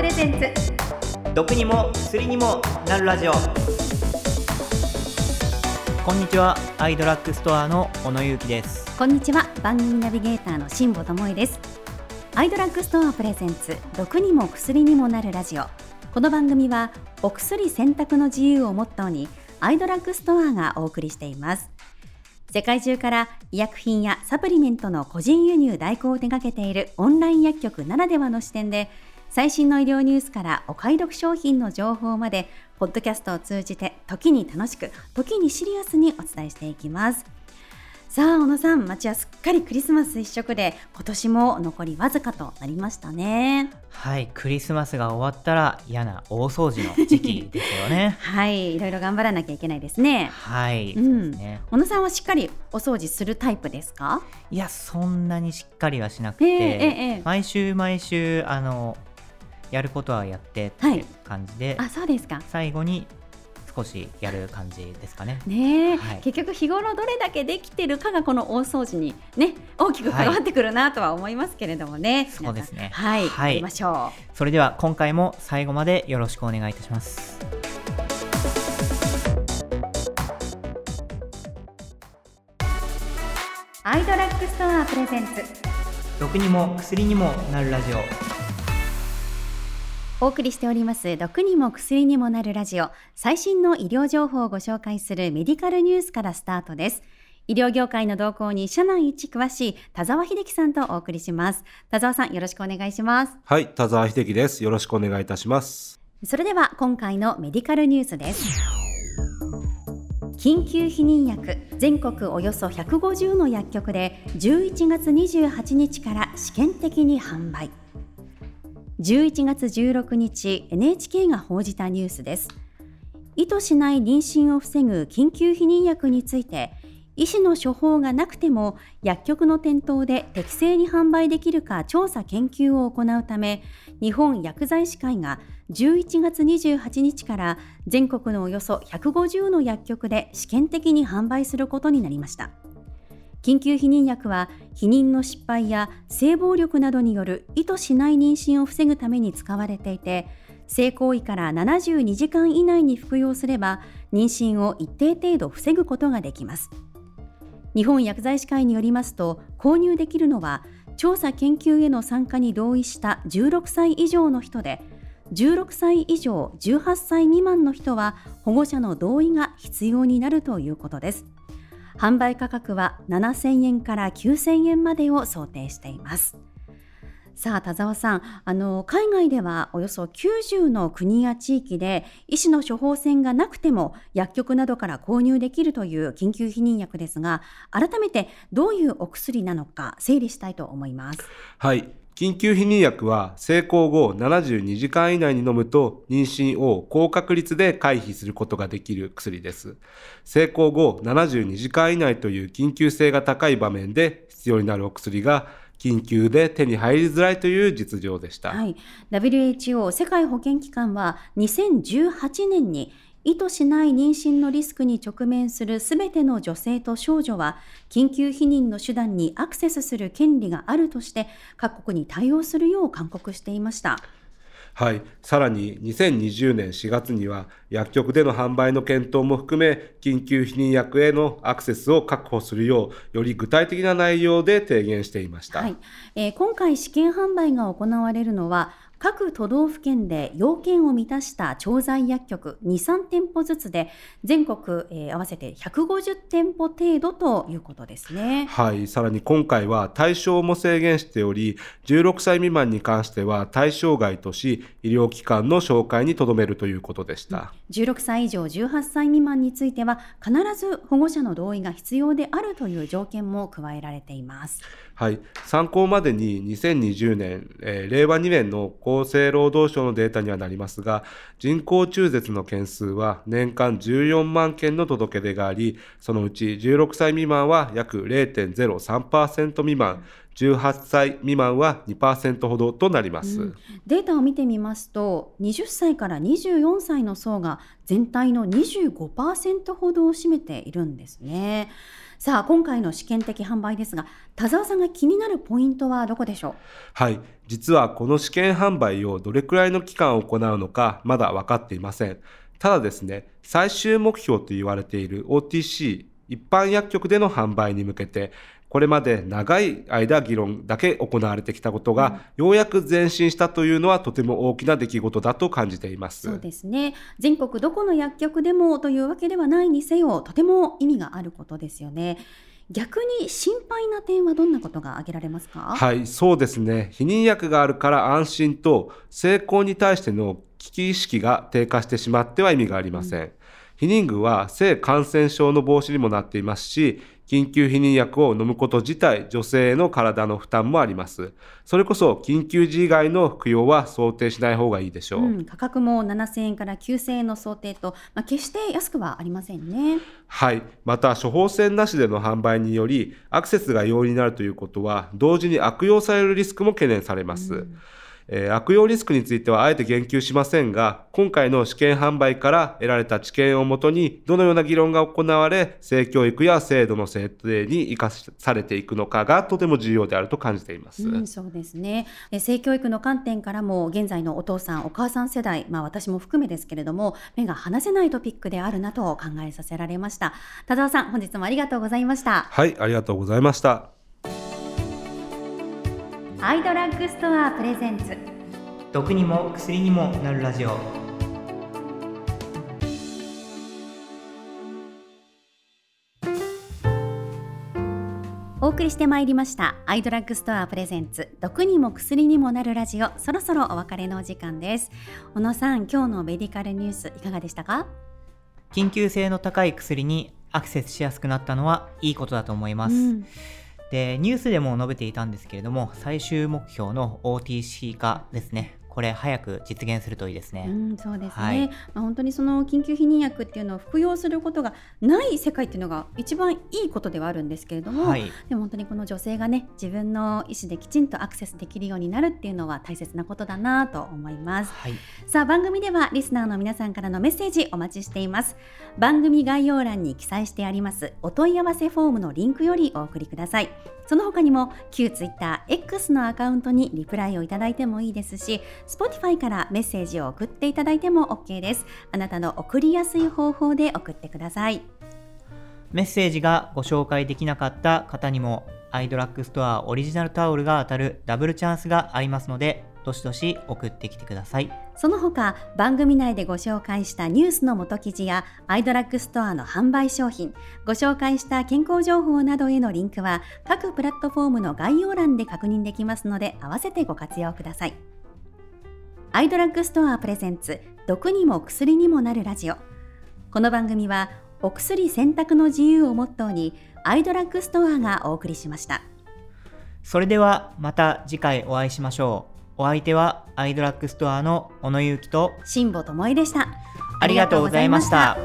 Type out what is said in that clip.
プレゼンツ。毒にも薬にもなるラジオ。こんにちはアイドラッグストアの小野裕貴です。こんにちは番組ナビゲーターの辛坊智恵です。アイドラッグストアプレゼンツ毒にも薬にもなるラジオ。この番組はお薬選択の自由をモットーにアイドラッグストアがお送りしています。世界中から医薬品やサプリメントの個人輸入代行を手掛けているオンライン薬局ならではの視点で最新の医療ニュースからお買い得商品の情報までポッドキャストを通じて時に楽しく時にシリアスにお伝えしていきます。さあ小野さん街はすっかりクリスマス一色で今年も残りわずかとなりましたね。はいクリスマスが終わったら嫌な大掃除の時期 ですよね。はいいろいろ頑張らなきゃいけないですね。はい、うん、ね。小野さんはしっかりお掃除するタイプですか？いやそんなにしっかりはしなくて、えーえー、毎週毎週あのやることはやってって感じで、はい、あそうですか最後に少しやる感じですかね。ね、はい、結局日頃どれだけできてるかがこの大掃除にね大きく関わってくるなとは思いますけれどもね。はい、そうですね。はい、はい、りましょう。それでは今回も最後までよろしくお願いいたします。アイドラッグストアプレゼンツ。毒にも薬にもなるラジオ。お送りしております毒にも薬にもなるラジオ。最新の医療情報をご紹介するメディカルニュースからスタートです。医療業界の動向に社内一詳しい田沢秀樹さんとお送りします。田沢さんよろしくお願いします。はい田沢秀樹です。よろしくお願いいたします。それでは今回のメディカルニュースです。緊急避妊薬全国およそ150の薬局で11月28日から試験的に販売11月16日 NHK が報じたニュースです。意図しない妊娠を防ぐ緊急避妊薬について医師の処方がなくても薬局の店頭で適正に販売できるか調査研究を行うため日本薬剤師会が11月28日から全国のおよそ150の薬局で試験的に販売することになりました。緊急避妊薬は避妊の失敗や性暴力などによる意図しない妊娠を防ぐために使われていて性行為から72時間以内に服用すれば妊娠を一定程度防ぐことができます。日本薬剤師会によりますと購入できるのは調査研究への参加に同意した16歳以上の人で16歳以上18歳未満の人は保護者の同意が必要になるということです。販売価格は7000円から9000円までを想定しています。さあ田沢さんあの海外ではおよそ90の国や地域で医師の処方箋がなくても薬局などから購入できるという緊急避妊薬ですが改めてどういうお薬なのか整理したいと思います。はい。緊急避妊薬は成功後72時間以内に飲むと妊娠を高確率で回避することができる薬です。成功後72時間以内という緊急性が高い場面で必要になるお薬が緊急で手に入りづらいという実情でした。はい、WHO 世界保健機関は2018年に意図しない妊娠のリスクに直面するすべての女性と少女は緊急避妊の手段にアクセスする権利があるとして各国に対応するよう勧告していました。はい、さらに2020年4月には薬局での販売の検討も含め緊急避妊薬へのアクセスを確保するようより具体的な内容で提言していました、はい。えー、今回試験販売が行われるのは各都道府県で要件を満たした調剤薬局2、3店舗ずつで全国、えー、合わせて150店舗程度ということですね。はい、さらに今回は対象も制限しており、16歳未満に関しては対象外とし、医療機関の紹介にとどめるということでした。16歳以上18歳未満については必ず保護者の同意が必要であるという条件も加えられています。はい、参考までに2020年、えー、令和2年の厚厚生労働省のデータにはなりますが、人工中絶の件数は年間14万件の届け出があり、そのうち16歳未満は約0.03%未満、18歳未満は2%ほどとなります、うん、データを見てみますと20歳から24歳の層が全体の25%ほどを占めているんですね。さあ今回の試験的販売ですが田沢さんが気になるポイントはどこでしょう？はい。実はこの試験販売をどれくらいの期間行うのかまだ分かっていません。ただですね最終目標と言われている OTC 一般薬局での販売に向けてこれまで長い間議論だけ行われてきたことが、うん、ようやく前進したというのはとても大きな出来事だと感じています。そうですね。全国どこの薬局でもというわけではないにせよとても意味があることですよね。逆に心配な点はどんなことが挙げられますか？はいそうですね。避妊薬があるから安心と成功に対しての危機意識が低下してしまっては意味がありません、うん避妊具は性感染症の防止にもなっていますし、緊急避妊薬を飲むこと自体、女性の体の負担もあります。それこそ、緊急時以外の服用は想定しない方がいいでしょう。うん、価格も7000円から9000円の想定と、まあ、決して安くはありませんね。はい。また、処方箋なしでの販売により、アクセスが容易になるということは、同時に悪用されるリスクも懸念されます。うんえー、悪用リスクについてはあえて言及しませんが、今回の試験販売から得られた知見をもとに、どのような議論が行われ、性教育や制度の制定に生かされていくのかがとても重要であると感じています。うん、そうですね。性教育の観点からも、現在のお父さん、お母さん世代、まあ私も含めですけれども、目が離せないトピックであるなと考えさせられました。田沢さん、本日もありがとうございました。はい、ありがとうございました。アイドラッグストアプレゼンツ。毒にも薬にもなるラジオ。お送りしてまいりました。アイドラッグストアプレゼンツ。毒にも薬にもなるラジオ。そろそろお別れのお時間です。小野さん今日のメディカルニュースいかがでしたか？緊急性の高い薬にアクセスしやすくなったのはいいことだと思います、うんで、ニュースでも述べていたんですけれども、最終目標の OTC 化ですね。これ早く実現するといいですね。うん、そうですね。はい、まあ、本当にその緊急避妊薬っていうのを服用することがない世界っていうのが一番いいことではあるんですけれども、はい、でも本当にこの女性がね自分の意思できちんとアクセスできるようになるっていうのは大切なことだなと思います。はい、さあ番組ではリスナーの皆さんからのメッセージお待ちしています。番組概要欄に記載してありますお問い合わせフォームのリンクよりお送りください。その他にも旧 TwitterX のアカウントにリプライをいただいてもいいですし Spotify からメッセージを送っていただいても OK です。あなたの送りやすい方法で送ってください。メッセージがご紹介できなかった方にもアイドラッグストアオリジナルタオルが当たるダブルチャンスがありますのでどしどし送ってきてください。その他番組内でご紹介したニュースの元記事やアイドラッグストアの販売商品ご紹介した健康情報などへのリンクは各プラットフォームの概要欄で確認できますので合わせてご活用くださいアイドラッグストアプレゼンツ毒にも薬にもなるラジオ。この番組はお薬選択の自由をモットーにアイドラッグストアがお送りしました。それではまた次回お会いしましょう。お相手はアイドラッグストアの小野ゆうきと辛坊智恵でした。ありがとうございました